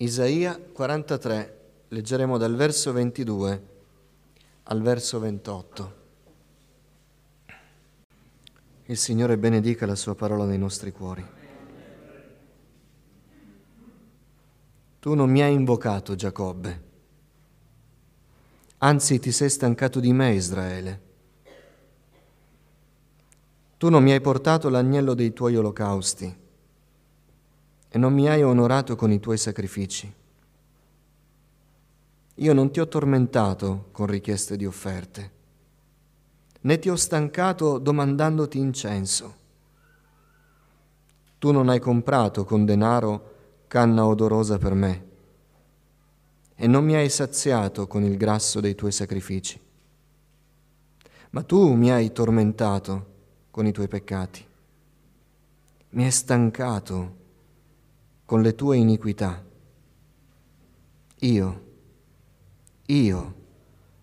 Isaia 43, leggeremo dal verso 22 al verso 28. Il Signore benedica la sua parola nei nostri cuori. Tu non mi hai invocato, Giacobbe, anzi ti sei stancato di me, Israele. Tu non mi hai portato l'agnello dei tuoi olocausti e non mi hai onorato con i tuoi sacrifici. Io non ti ho tormentato con richieste di offerte, né ti ho stancato domandandoti incenso. Tu non hai comprato con denaro canna odorosa per me e non mi hai saziato con il grasso dei tuoi sacrifici. Ma tu mi hai tormentato con i tuoi peccati. Mi hai stancato con le tue iniquità. Io, io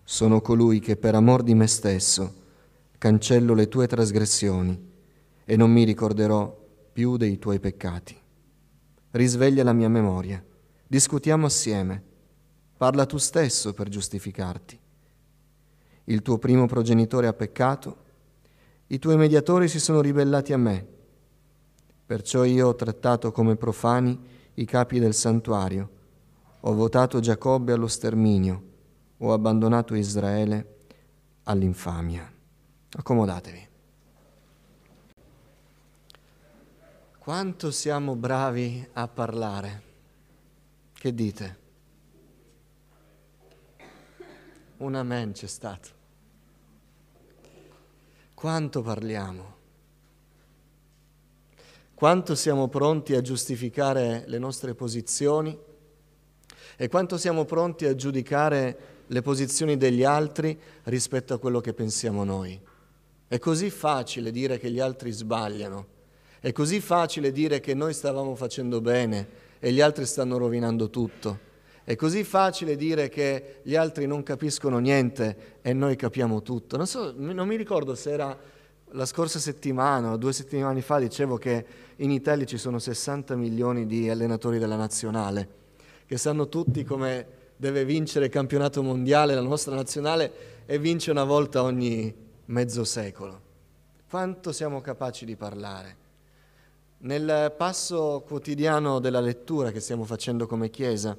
sono colui che per amor di me stesso cancello le tue trasgressioni e non mi ricorderò più dei tuoi peccati. Risveglia la mia memoria, discutiamo assieme, parla tu stesso per giustificarti. Il tuo primo progenitore ha peccato, i tuoi mediatori si sono ribellati a me Perciò io ho trattato come profani i capi del santuario, ho votato Giacobbe allo sterminio, ho abbandonato Israele all'infamia. Accomodatevi. Quanto siamo bravi a parlare? Che dite? Un amen c'è stato. Quanto parliamo? Quanto siamo pronti a giustificare le nostre posizioni e quanto siamo pronti a giudicare le posizioni degli altri rispetto a quello che pensiamo noi. È così facile dire che gli altri sbagliano, è così facile dire che noi stavamo facendo bene e gli altri stanno rovinando tutto. È così facile dire che gli altri non capiscono niente e noi capiamo tutto. Non, so, non mi ricordo se era la scorsa settimana o due settimane fa dicevo che in Italia ci sono 60 milioni di allenatori della nazionale, che sanno tutti come deve vincere il campionato mondiale la nostra nazionale e vince una volta ogni mezzo secolo. Quanto siamo capaci di parlare? Nel passo quotidiano della lettura che stiamo facendo come Chiesa,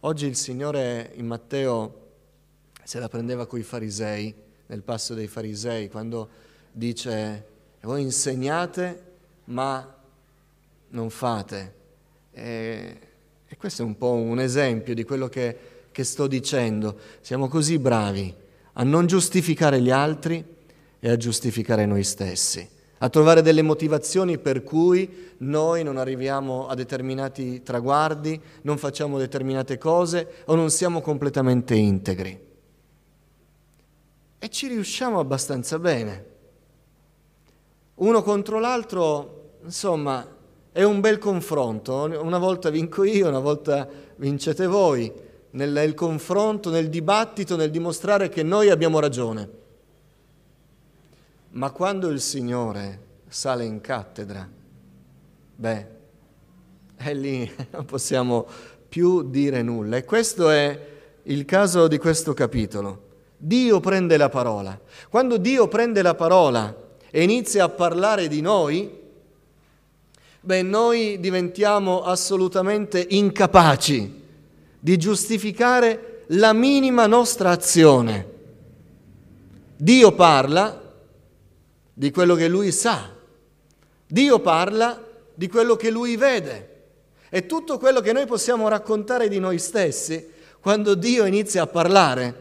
oggi il Signore in Matteo se la prendeva con i farisei, nel passo dei farisei, quando dice voi insegnate ma non fate. E, e, questo è un po' un esempio di quello che, che sto dicendo. Siamo così bravi a non giustificare gli altri e a giustificare noi stessi, a trovare delle motivazioni per cui noi non arriviamo a determinati traguardi, non facciamo determinate cose o non siamo completamente integri. E ci riusciamo abbastanza bene. Uno contro l'altro, insomma, è un bel confronto, una volta vinco io, una volta vincete voi, nel, confronto, nel dibattito, nel dimostrare che noi abbiamo ragione. Ma quando il Signore sale in cattedra, beh, è lì, non possiamo più dire nulla. E questo è il caso di questo capitolo. Dio prende la parola. Quando Dio prende la parola e inizia a parlare di noi, beh, noi diventiamo assolutamente incapaci di giustificare la minima nostra azione. Dio parla di quello che lui sa, Dio parla di quello che lui vede. E tutto quello che noi possiamo raccontare di noi stessi, quando Dio inizia a parlare,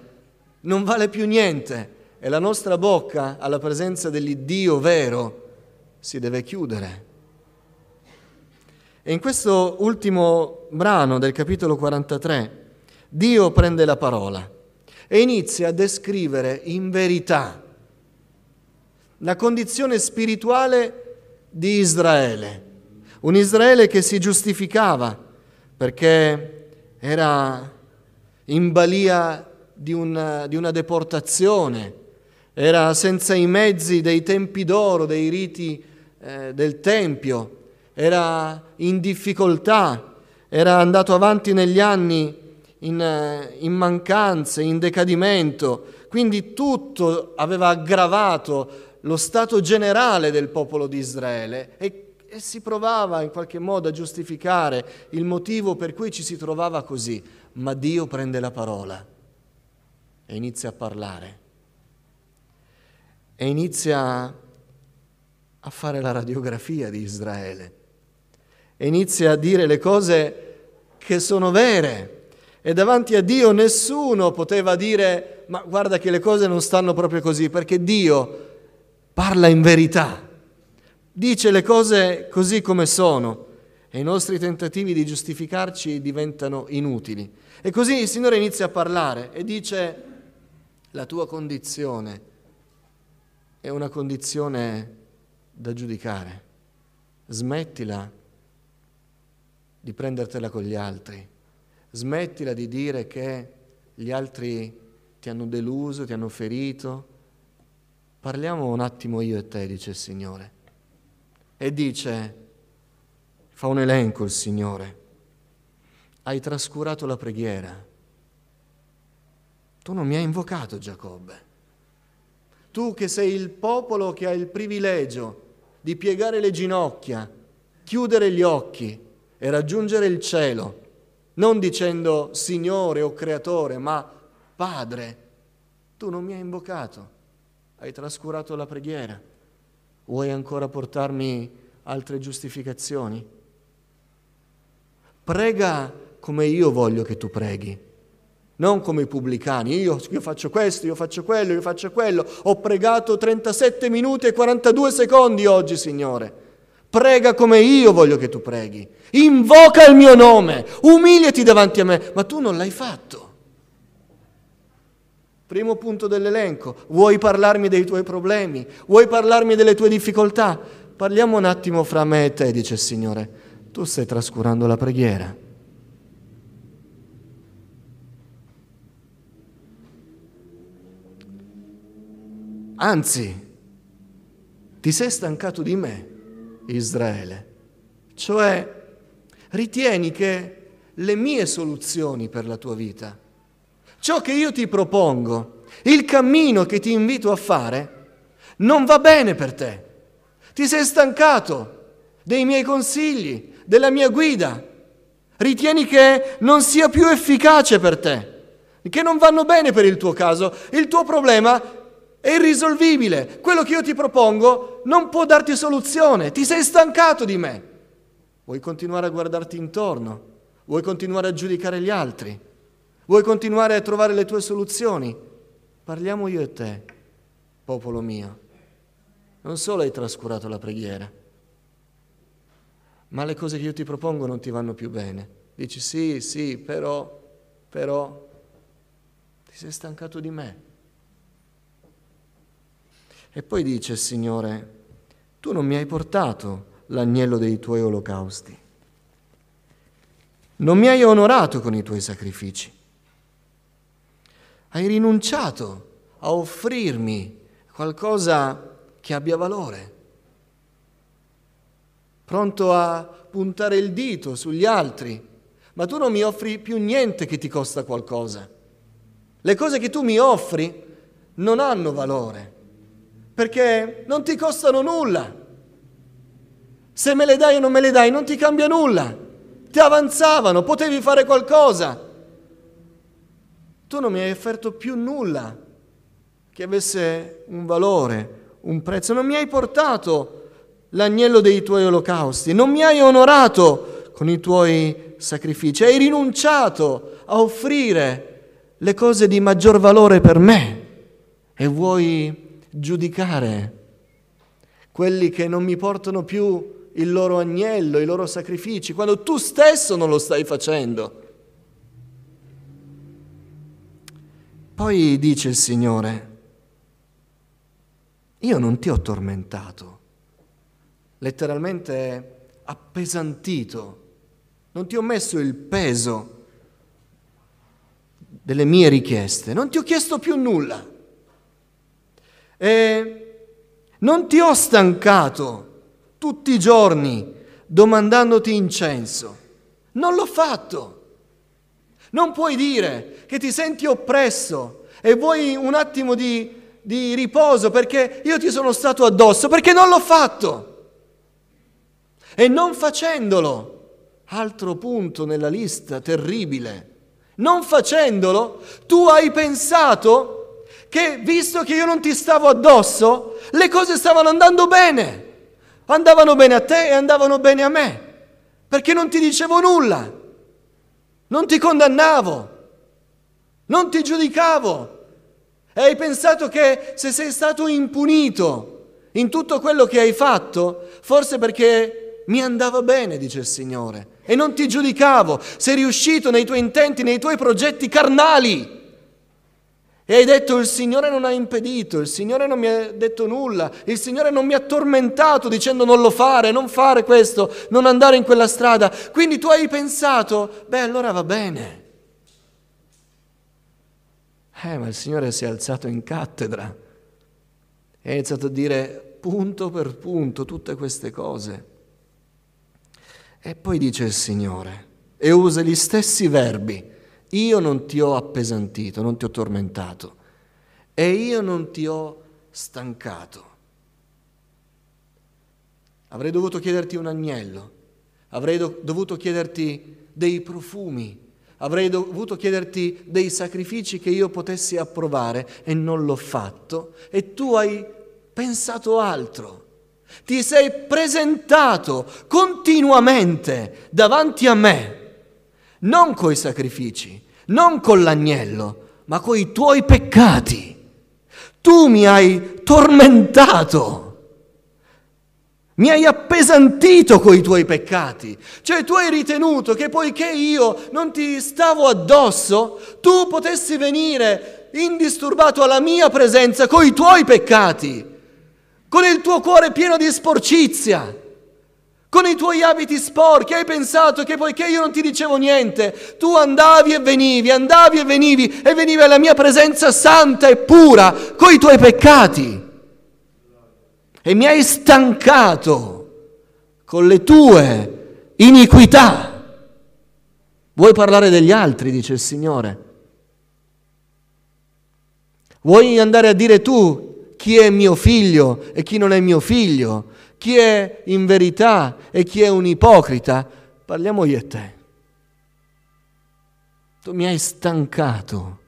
non vale più niente e la nostra bocca alla presenza dell'Iddio vero si deve chiudere. E in questo ultimo brano del capitolo 43 Dio prende la parola e inizia a descrivere in verità la condizione spirituale di Israele, un Israele che si giustificava perché era in balia di una, di una deportazione, era senza i mezzi dei tempi d'oro, dei riti eh, del Tempio, era in difficoltà, era andato avanti negli anni in, eh, in mancanze, in decadimento, quindi tutto aveva aggravato lo stato generale del popolo di Israele e, e, si provava in qualche modo a giustificare il motivo per cui ci si trovava così. Ma Dio prende la parola e inizia a parlare e inizia a fare la radiografia di Israele e inizia a dire le cose che sono vere. E davanti a Dio nessuno poteva dire, ma guarda che le cose non stanno proprio così, perché Dio parla in verità, dice le cose così come sono e i nostri tentativi di giustificarci diventano inutili. E così il Signore inizia a parlare e dice, la tua condizione è una condizione da giudicare, smettila di prendertela con gli altri. Smettila di dire che gli altri ti hanno deluso, ti hanno ferito. Parliamo un attimo io e te, dice il Signore. E dice, fa un elenco il Signore, hai trascurato la preghiera. Tu non mi hai invocato, Giacobbe. Tu che sei il popolo che ha il privilegio di piegare le ginocchia, chiudere gli occhi e raggiungere il cielo, non dicendo Signore o Creatore, ma Padre, tu non mi hai invocato, hai trascurato la preghiera, vuoi ancora portarmi altre giustificazioni? Prega come io voglio che tu preghi, non come i pubblicani, io, io, faccio questo, io faccio quello, io faccio quello, ho pregato 37 minuti e 42 secondi oggi, Signore. Prega come io voglio che tu preghi. Invoca il mio nome. Umiliati davanti a me. Ma tu non l'hai fatto. Primo punto dell'elenco. Vuoi parlarmi dei tuoi problemi? Vuoi parlarmi delle tue difficoltà? Parliamo un attimo fra me e te, dice il Signore. Tu stai trascurando la preghiera. Anzi, ti sei stancato di me. Israele. Cioè, ritieni che le mie soluzioni per la tua vita, ciò che io ti propongo, il cammino che ti invito a fare, non va bene per te. Ti sei stancato dei miei consigli, della mia guida. Ritieni che non sia più efficace per te, che non vanno bene per il tuo caso. Il tuo problema è irrisolvibile. Quello che io ti propongo non può darti soluzione. Ti sei stancato di me. Vuoi continuare a guardarti intorno? Vuoi continuare a giudicare gli altri? Vuoi continuare a trovare le tue soluzioni? Parliamo io e te, popolo mio. Non solo hai trascurato la preghiera, ma le cose che io ti propongo non ti vanno più bene. Dici sì, sì, però, però, ti sei stancato di me. E poi dice il Signore, tu non mi hai portato l'agnello dei tuoi olocausti, non mi hai onorato con i tuoi sacrifici, hai rinunciato a offrirmi qualcosa che abbia valore, pronto a puntare il dito sugli altri, ma tu non mi offri più niente che ti costa qualcosa. Le cose che tu mi offri non hanno valore perché non ti costano nulla. Se me le dai o non me le dai non ti cambia nulla. Ti avanzavano, potevi fare qualcosa. Tu non mi hai offerto più nulla che avesse un valore, un prezzo. Non mi hai portato l'agnello dei tuoi olocausti, non mi hai onorato con i tuoi sacrifici, hai rinunciato a offrire le cose di maggior valore per me e vuoi giudicare quelli che non mi portano più il loro agnello, i loro sacrifici, quando tu stesso non lo stai facendo. Poi dice il Signore, io non ti ho tormentato, letteralmente appesantito, non ti ho messo il peso delle mie richieste, non ti ho chiesto più nulla. E non ti ho stancato tutti i giorni domandandoti incenso. Non l'ho fatto. Non puoi dire che ti senti oppresso e vuoi un attimo di, di riposo perché io ti sono stato addosso, perché non l'ho fatto. E non facendolo, altro punto nella lista terribile, non facendolo, tu hai pensato che visto che io non ti stavo addosso, le cose stavano andando bene. Andavano bene a te e andavano bene a me, perché non ti dicevo nulla, non ti condannavo, non ti giudicavo. E hai pensato che se sei stato impunito in tutto quello che hai fatto, forse perché mi andava bene, dice il Signore, e non ti giudicavo, sei riuscito nei tuoi intenti, nei tuoi progetti carnali. E hai detto il Signore non ha impedito, il Signore non mi ha detto nulla, il Signore non mi ha tormentato dicendo non lo fare, non fare questo, non andare in quella strada. Quindi tu hai pensato, beh allora va bene. Eh, ma il Signore si è alzato in cattedra e ha iniziato a dire punto per punto tutte queste cose. E poi dice il Signore e usa gli stessi verbi io non ti ho appesantito, non ti ho tormentato. E io non ti ho stancato. Avrei dovuto chiederti un agnello, avrei do- dovuto chiederti dei profumi, avrei dovuto chiederti dei sacrifici che io potessi approvare e non l'ho fatto. E tu hai pensato altro. Ti sei presentato continuamente davanti a me non coi sacrifici, non con l'agnello, ma coi tuoi peccati. Tu mi hai tormentato, mi hai appesantito coi tuoi peccati. Cioè tu hai ritenuto che poiché io non ti stavo addosso, tu potessi venire indisturbato alla mia presenza coi tuoi peccati, con il tuo cuore pieno di sporcizia con i tuoi abiti sporchi, hai pensato che poiché io non ti dicevo niente, tu andavi e venivi, andavi e venivi e venivi alla mia presenza santa e pura con i tuoi peccati. E mi hai stancato con le tue iniquità. Vuoi parlare degli altri, dice il Signore. Vuoi andare a dire tu chi è mio figlio e chi non è mio figlio? Chi è in verità e chi è un ipocrita, parliamo io e te. Tu mi hai stancato.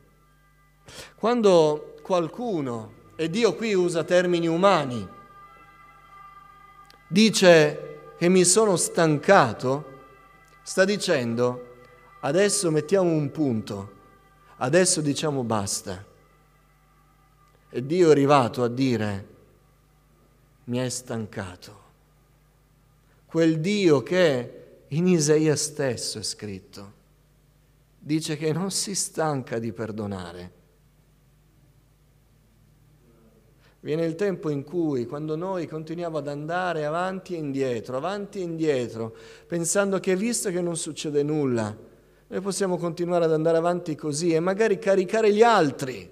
Quando qualcuno, e Dio qui usa termini umani, dice che mi sono stancato, sta dicendo adesso mettiamo un punto, adesso diciamo basta. E Dio è arrivato a dire mi hai stancato. Quel Dio che in Isaia stesso è scritto, dice che non si stanca di perdonare. Viene il tempo in cui, quando noi continuiamo ad andare avanti e indietro, avanti e indietro, pensando che visto che non succede nulla, noi possiamo continuare ad andare avanti così e magari caricare gli altri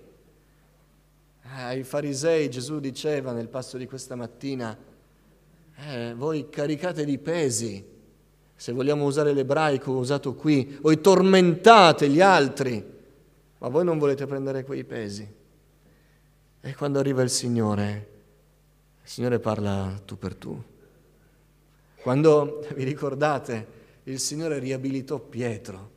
ai farisei Gesù diceva nel passo di questa mattina, eh, voi caricate di pesi, se vogliamo usare l'ebraico usato qui, voi tormentate gli altri, ma voi non volete prendere quei pesi. E quando arriva il Signore, il Signore parla tu per tu. Quando, vi ricordate, il Signore riabilitò Pietro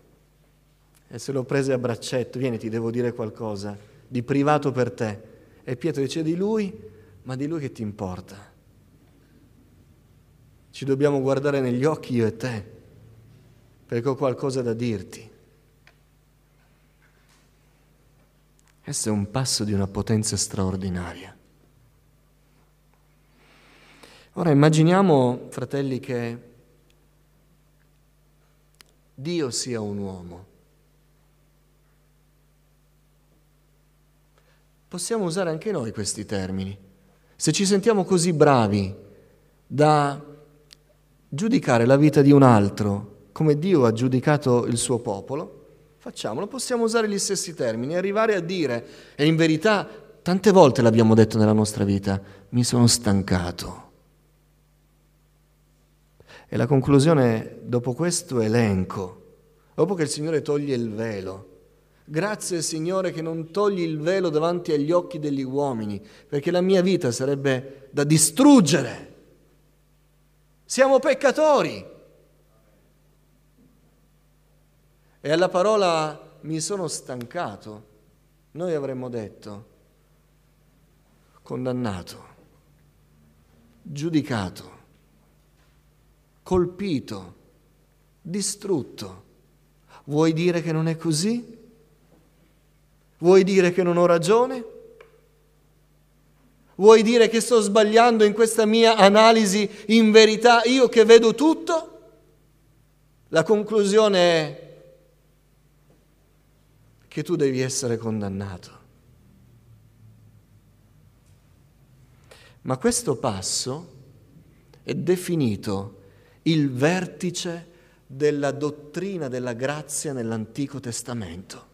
e se lo prese a braccetto, vieni ti devo dire qualcosa di privato per te. E Pietro dice di lui, ma di lui che ti importa? Ci dobbiamo guardare negli occhi io e te, perché ho qualcosa da dirti. Questo è un passo di una potenza straordinaria. Ora immaginiamo, fratelli, che Dio sia un uomo possiamo usare anche noi questi termini. Se ci sentiamo così bravi da giudicare la vita di un altro come Dio ha giudicato il suo popolo, facciamolo, possiamo usare gli stessi termini, arrivare a dire, e in verità tante volte l'abbiamo detto nella nostra vita, mi sono stancato. E la conclusione dopo questo elenco, dopo che il Signore toglie il velo, grazie Signore che non togli il velo davanti agli occhi degli uomini, perché la mia vita sarebbe da distruggere. Siamo peccatori. E alla parola mi sono stancato, noi avremmo detto condannato, giudicato, colpito, distrutto. Vuoi dire che non è così? Vuoi dire che non ho ragione? Vuoi dire che sto sbagliando in questa mia analisi in verità, io che vedo tutto? La conclusione è che tu devi essere condannato. Ma questo passo è definito il vertice della dottrina della grazia nell'Antico Testamento.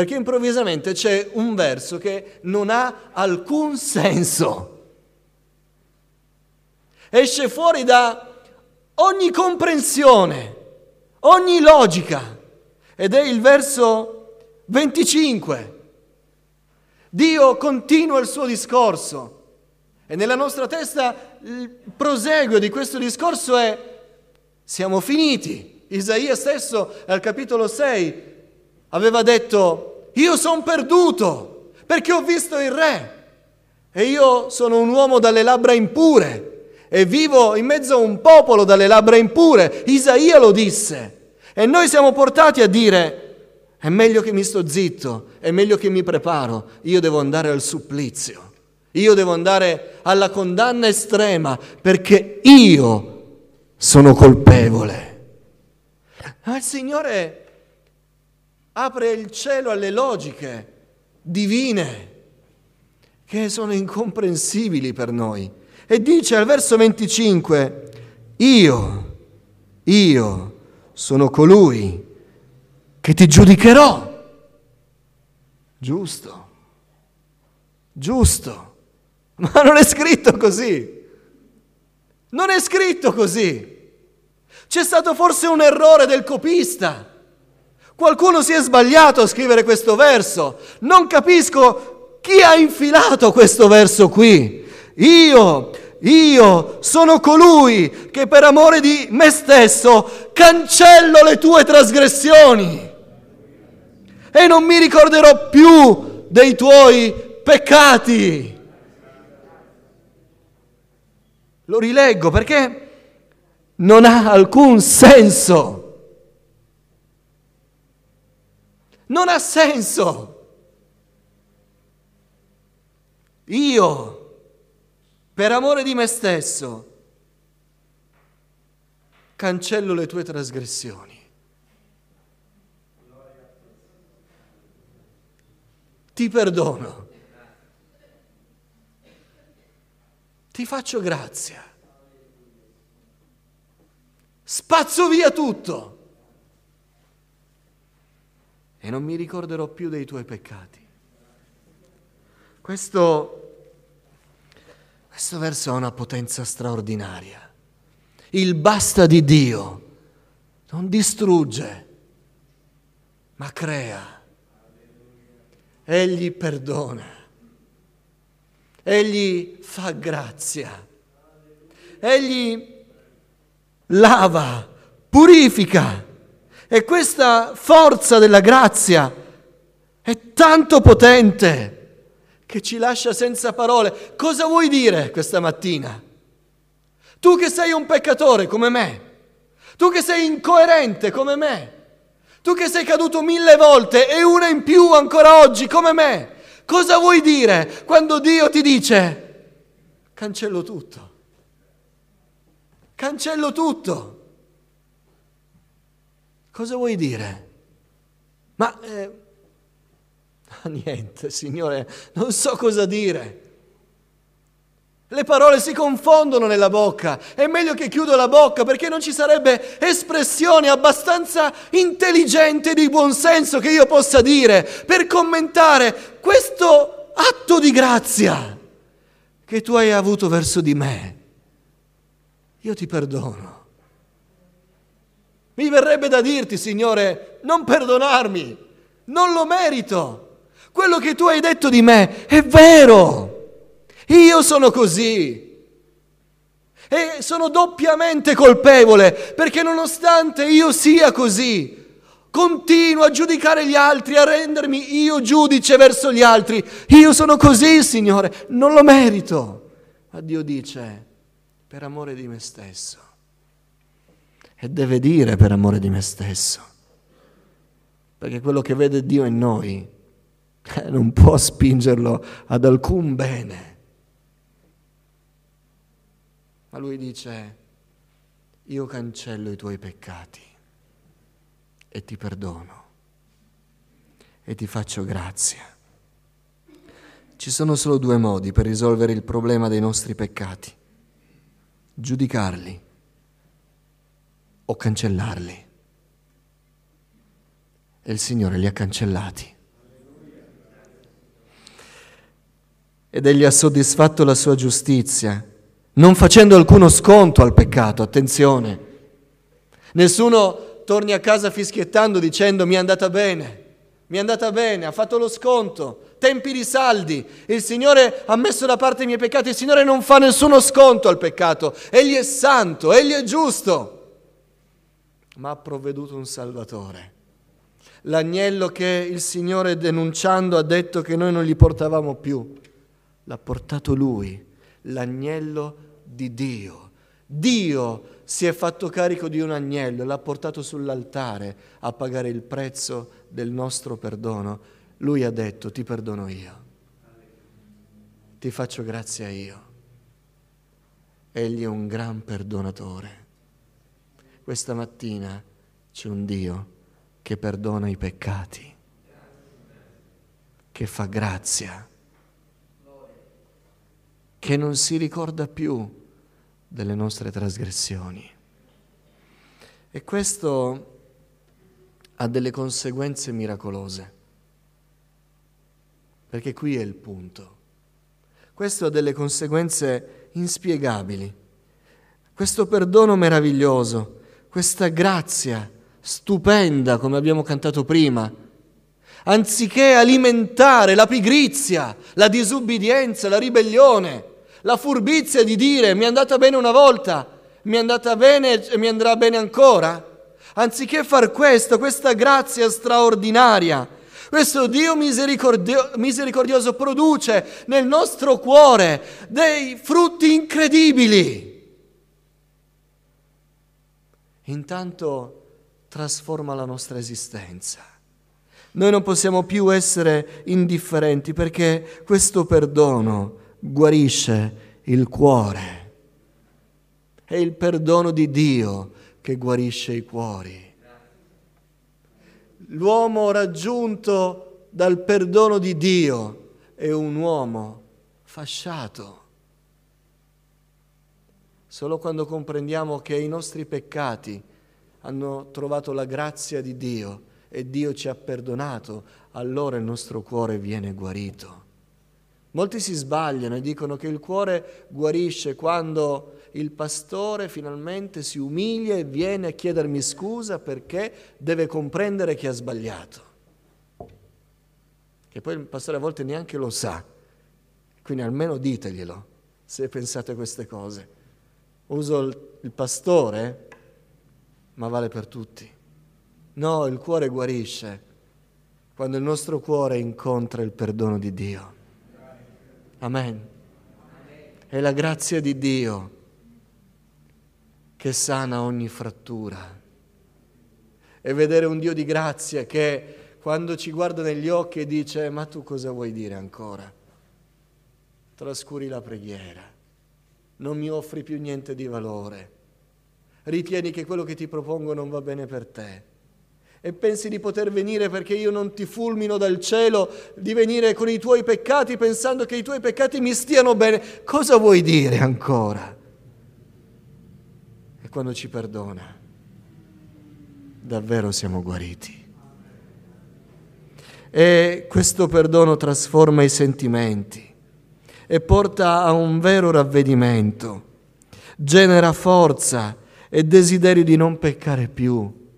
Perché improvvisamente c'è un verso che non ha alcun senso. Esce fuori da ogni comprensione, ogni logica. Ed è il verso 25. Dio continua il suo discorso e nella nostra testa il proseguo di questo discorso è siamo finiti. Isaia stesso al capitolo 6 aveva detto io sono perduto perché ho visto il re e io sono un uomo dalle labbra impure e vivo in mezzo a un popolo dalle labbra impure. Isaia lo disse e noi siamo portati a dire è meglio che mi sto zitto, è meglio che mi preparo, io devo andare al supplizio, io devo andare alla condanna estrema perché io sono colpevole. Ma il Signore apre il cielo alle logiche divine che sono incomprensibili per noi. E dice al verso 25, io, io sono colui che ti giudicherò. Giusto, giusto, ma non è scritto così. Non è scritto così. C'è stato forse un errore del copista. Qualcuno si è sbagliato a scrivere questo verso. Non capisco chi ha infilato questo verso qui. Io, io sono colui che per amore di me stesso cancello le tue trasgressioni e non mi ricorderò più dei tuoi peccati. Lo rileggo perché non ha alcun senso. Non ha senso. Io, per amore di me stesso, cancello le tue trasgressioni. ti perdono, ti faccio grazia, spazzo via tutto e non mi ricorderò più dei tuoi peccati. Questo, questo verso ha una potenza straordinaria. Il basta di Dio non distrugge, ma crea. Egli perdona, Egli fa grazia, Egli lava, purifica. E questa forza della grazia è tanto potente che ci lascia senza parole. Cosa vuoi dire questa mattina? Tu che sei un peccatore come me, tu che sei incoerente come me, tu che sei caduto mille volte e una in più ancora oggi come me, cosa vuoi dire quando Dio ti dice cancello tutto? Cancello tutto. Cosa vuoi dire? Ma eh, niente, Signore, non so cosa dire. Le parole si confondono nella bocca. È meglio che chiudo la bocca perché non ci sarebbe espressione abbastanza intelligente di buonsenso che io possa dire per commentare questo atto di grazia che tu hai avuto verso di me. io ti perdono. Mi verrebbe da dirti, Signore, non perdonarmi, non lo merito. Quello che tu hai detto di me è vero. Io sono così. E sono doppiamente colpevole perché nonostante io sia così, continuo a giudicare gli altri, a rendermi io giudice verso gli altri. Io sono così, Signore, non lo merito. Ma Dio dice, per amore di me stesso. E deve dire per amore di me stesso. Perché quello che vede Dio in noi eh, non può spingerlo ad alcun bene. Ma lui dice, io cancello i tuoi peccati e ti perdono e ti faccio grazia. Ci sono solo due modi per risolvere il problema dei nostri peccati, giudicarli o cancellarli. E il Signore li ha cancellati. Ed Egli ha soddisfatto la sua giustizia non facendo alcuno sconto al peccato, attenzione. Nessuno torni a casa fischiettando dicendo mi è andata bene, mi è andata bene, ha fatto lo sconto, tempi di saldi, il Signore ha messo da parte i miei peccati, il Signore non fa nessuno sconto al peccato, Egli è santo, Egli è giusto, ma ha provveduto un Salvatore. L'agnello che il Signore denunciando ha detto che noi non gli portavamo più, l'ha portato Lui l'agnello di Dio. Dio si è fatto carico di un agnello l'ha portato sull'altare a pagare il prezzo del nostro perdono. Lui ha detto ti perdono io, ti faccio grazia io. Egli è un gran perdonatore. Questa mattina c'è un Dio che perdona i peccati, che fa grazia che non si ricorda più delle nostre trasgressioni. E questo ha delle conseguenze miracolose, perché qui è il punto. Questo ha delle conseguenze inspiegabili. Questo perdono meraviglioso, questa grazia stupenda, come abbiamo cantato prima, anziché alimentare la pigrizia, la disubbidienza, la ribellione, la furbizia di dire mi è andata bene una volta, mi è andata bene e mi andrà bene ancora. Anziché far questo, questa grazia straordinaria, questo Dio misericordio- misericordioso produce nel nostro cuore dei frutti incredibili. Intanto trasforma la nostra esistenza. Noi non possiamo più essere indifferenti perché questo perdono guarisce il cuore. È il perdono di Dio che guarisce i cuori. L'uomo raggiunto dal perdono di Dio è un uomo fasciato. Solo quando comprendiamo che i nostri peccati hanno trovato la grazia di Dio e Dio ci ha perdonato, allora il nostro cuore viene guarito. Molti si sbagliano e dicono che il cuore guarisce quando il pastore finalmente si umilia e viene a chiedermi scusa perché deve comprendere che ha sbagliato. Che poi il pastore a volte neanche lo sa. Quindi almeno diteglielo se pensate queste cose. Uso il, pastore, ma vale per tutti. No, il cuore guarisce quando il nostro cuore incontra il perdono di Dio. Amen. È la grazia di Dio che sana ogni frattura. E vedere un Dio di grazia che quando ci guarda negli occhi dice ma tu cosa vuoi dire ancora? Trascuri la preghiera, non mi offri più niente di valore, ritieni che quello che ti propongo non va bene per te e pensi di poter venire perché io non ti fulmino dal cielo, di venire con i tuoi peccati pensando che i tuoi peccati mi stiano bene, cosa vuoi dire ancora? E quando ci perdona, davvero siamo guariti. E questo perdono trasforma i sentimenti e porta a un vero ravvedimento. genera forza e desiderio di non peccare più.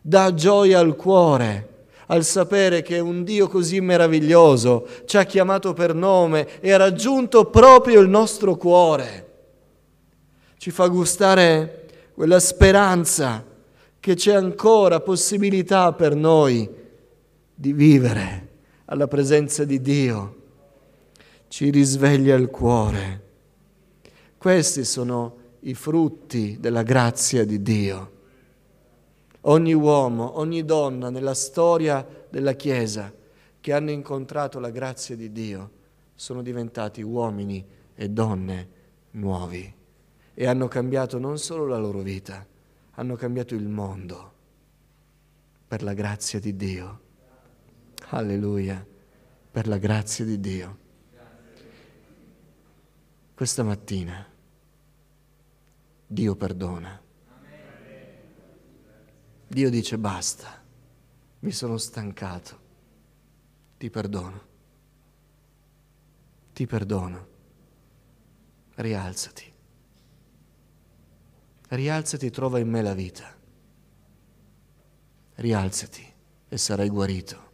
Dà gioia al cuore al sapere che un Dio così meraviglioso ci ha chiamato per nome e ha raggiunto proprio il nostro cuore. Ci fa gustare quella speranza che c'è ancora possibilità per noi di vivere alla presenza di Dio. Ci risveglia il cuore. Questi sono i frutti della grazia di Dio. Ogni uomo, ogni donna nella storia della Chiesa che hanno incontrato la grazia di Dio sono diventati uomini e donne nuovi e hanno cambiato non solo la loro vita, hanno cambiato il mondo per la grazia di Dio. Alleluia, per la grazia di Dio. Questa mattina. Dio perdona. Dio dice basta, mi sono stancato, ti perdono, ti perdono, rialzati, rialzati trova in me la vita, rialzati e sarai guarito,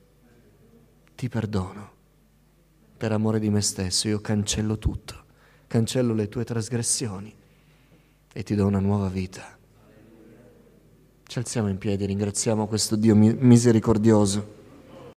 ti perdono, per amore di me stesso io cancello tutto, cancello le tue trasgressioni e ti do una nuova vita. Ci alziamo in piedi, ringraziamo questo Dio misericordioso.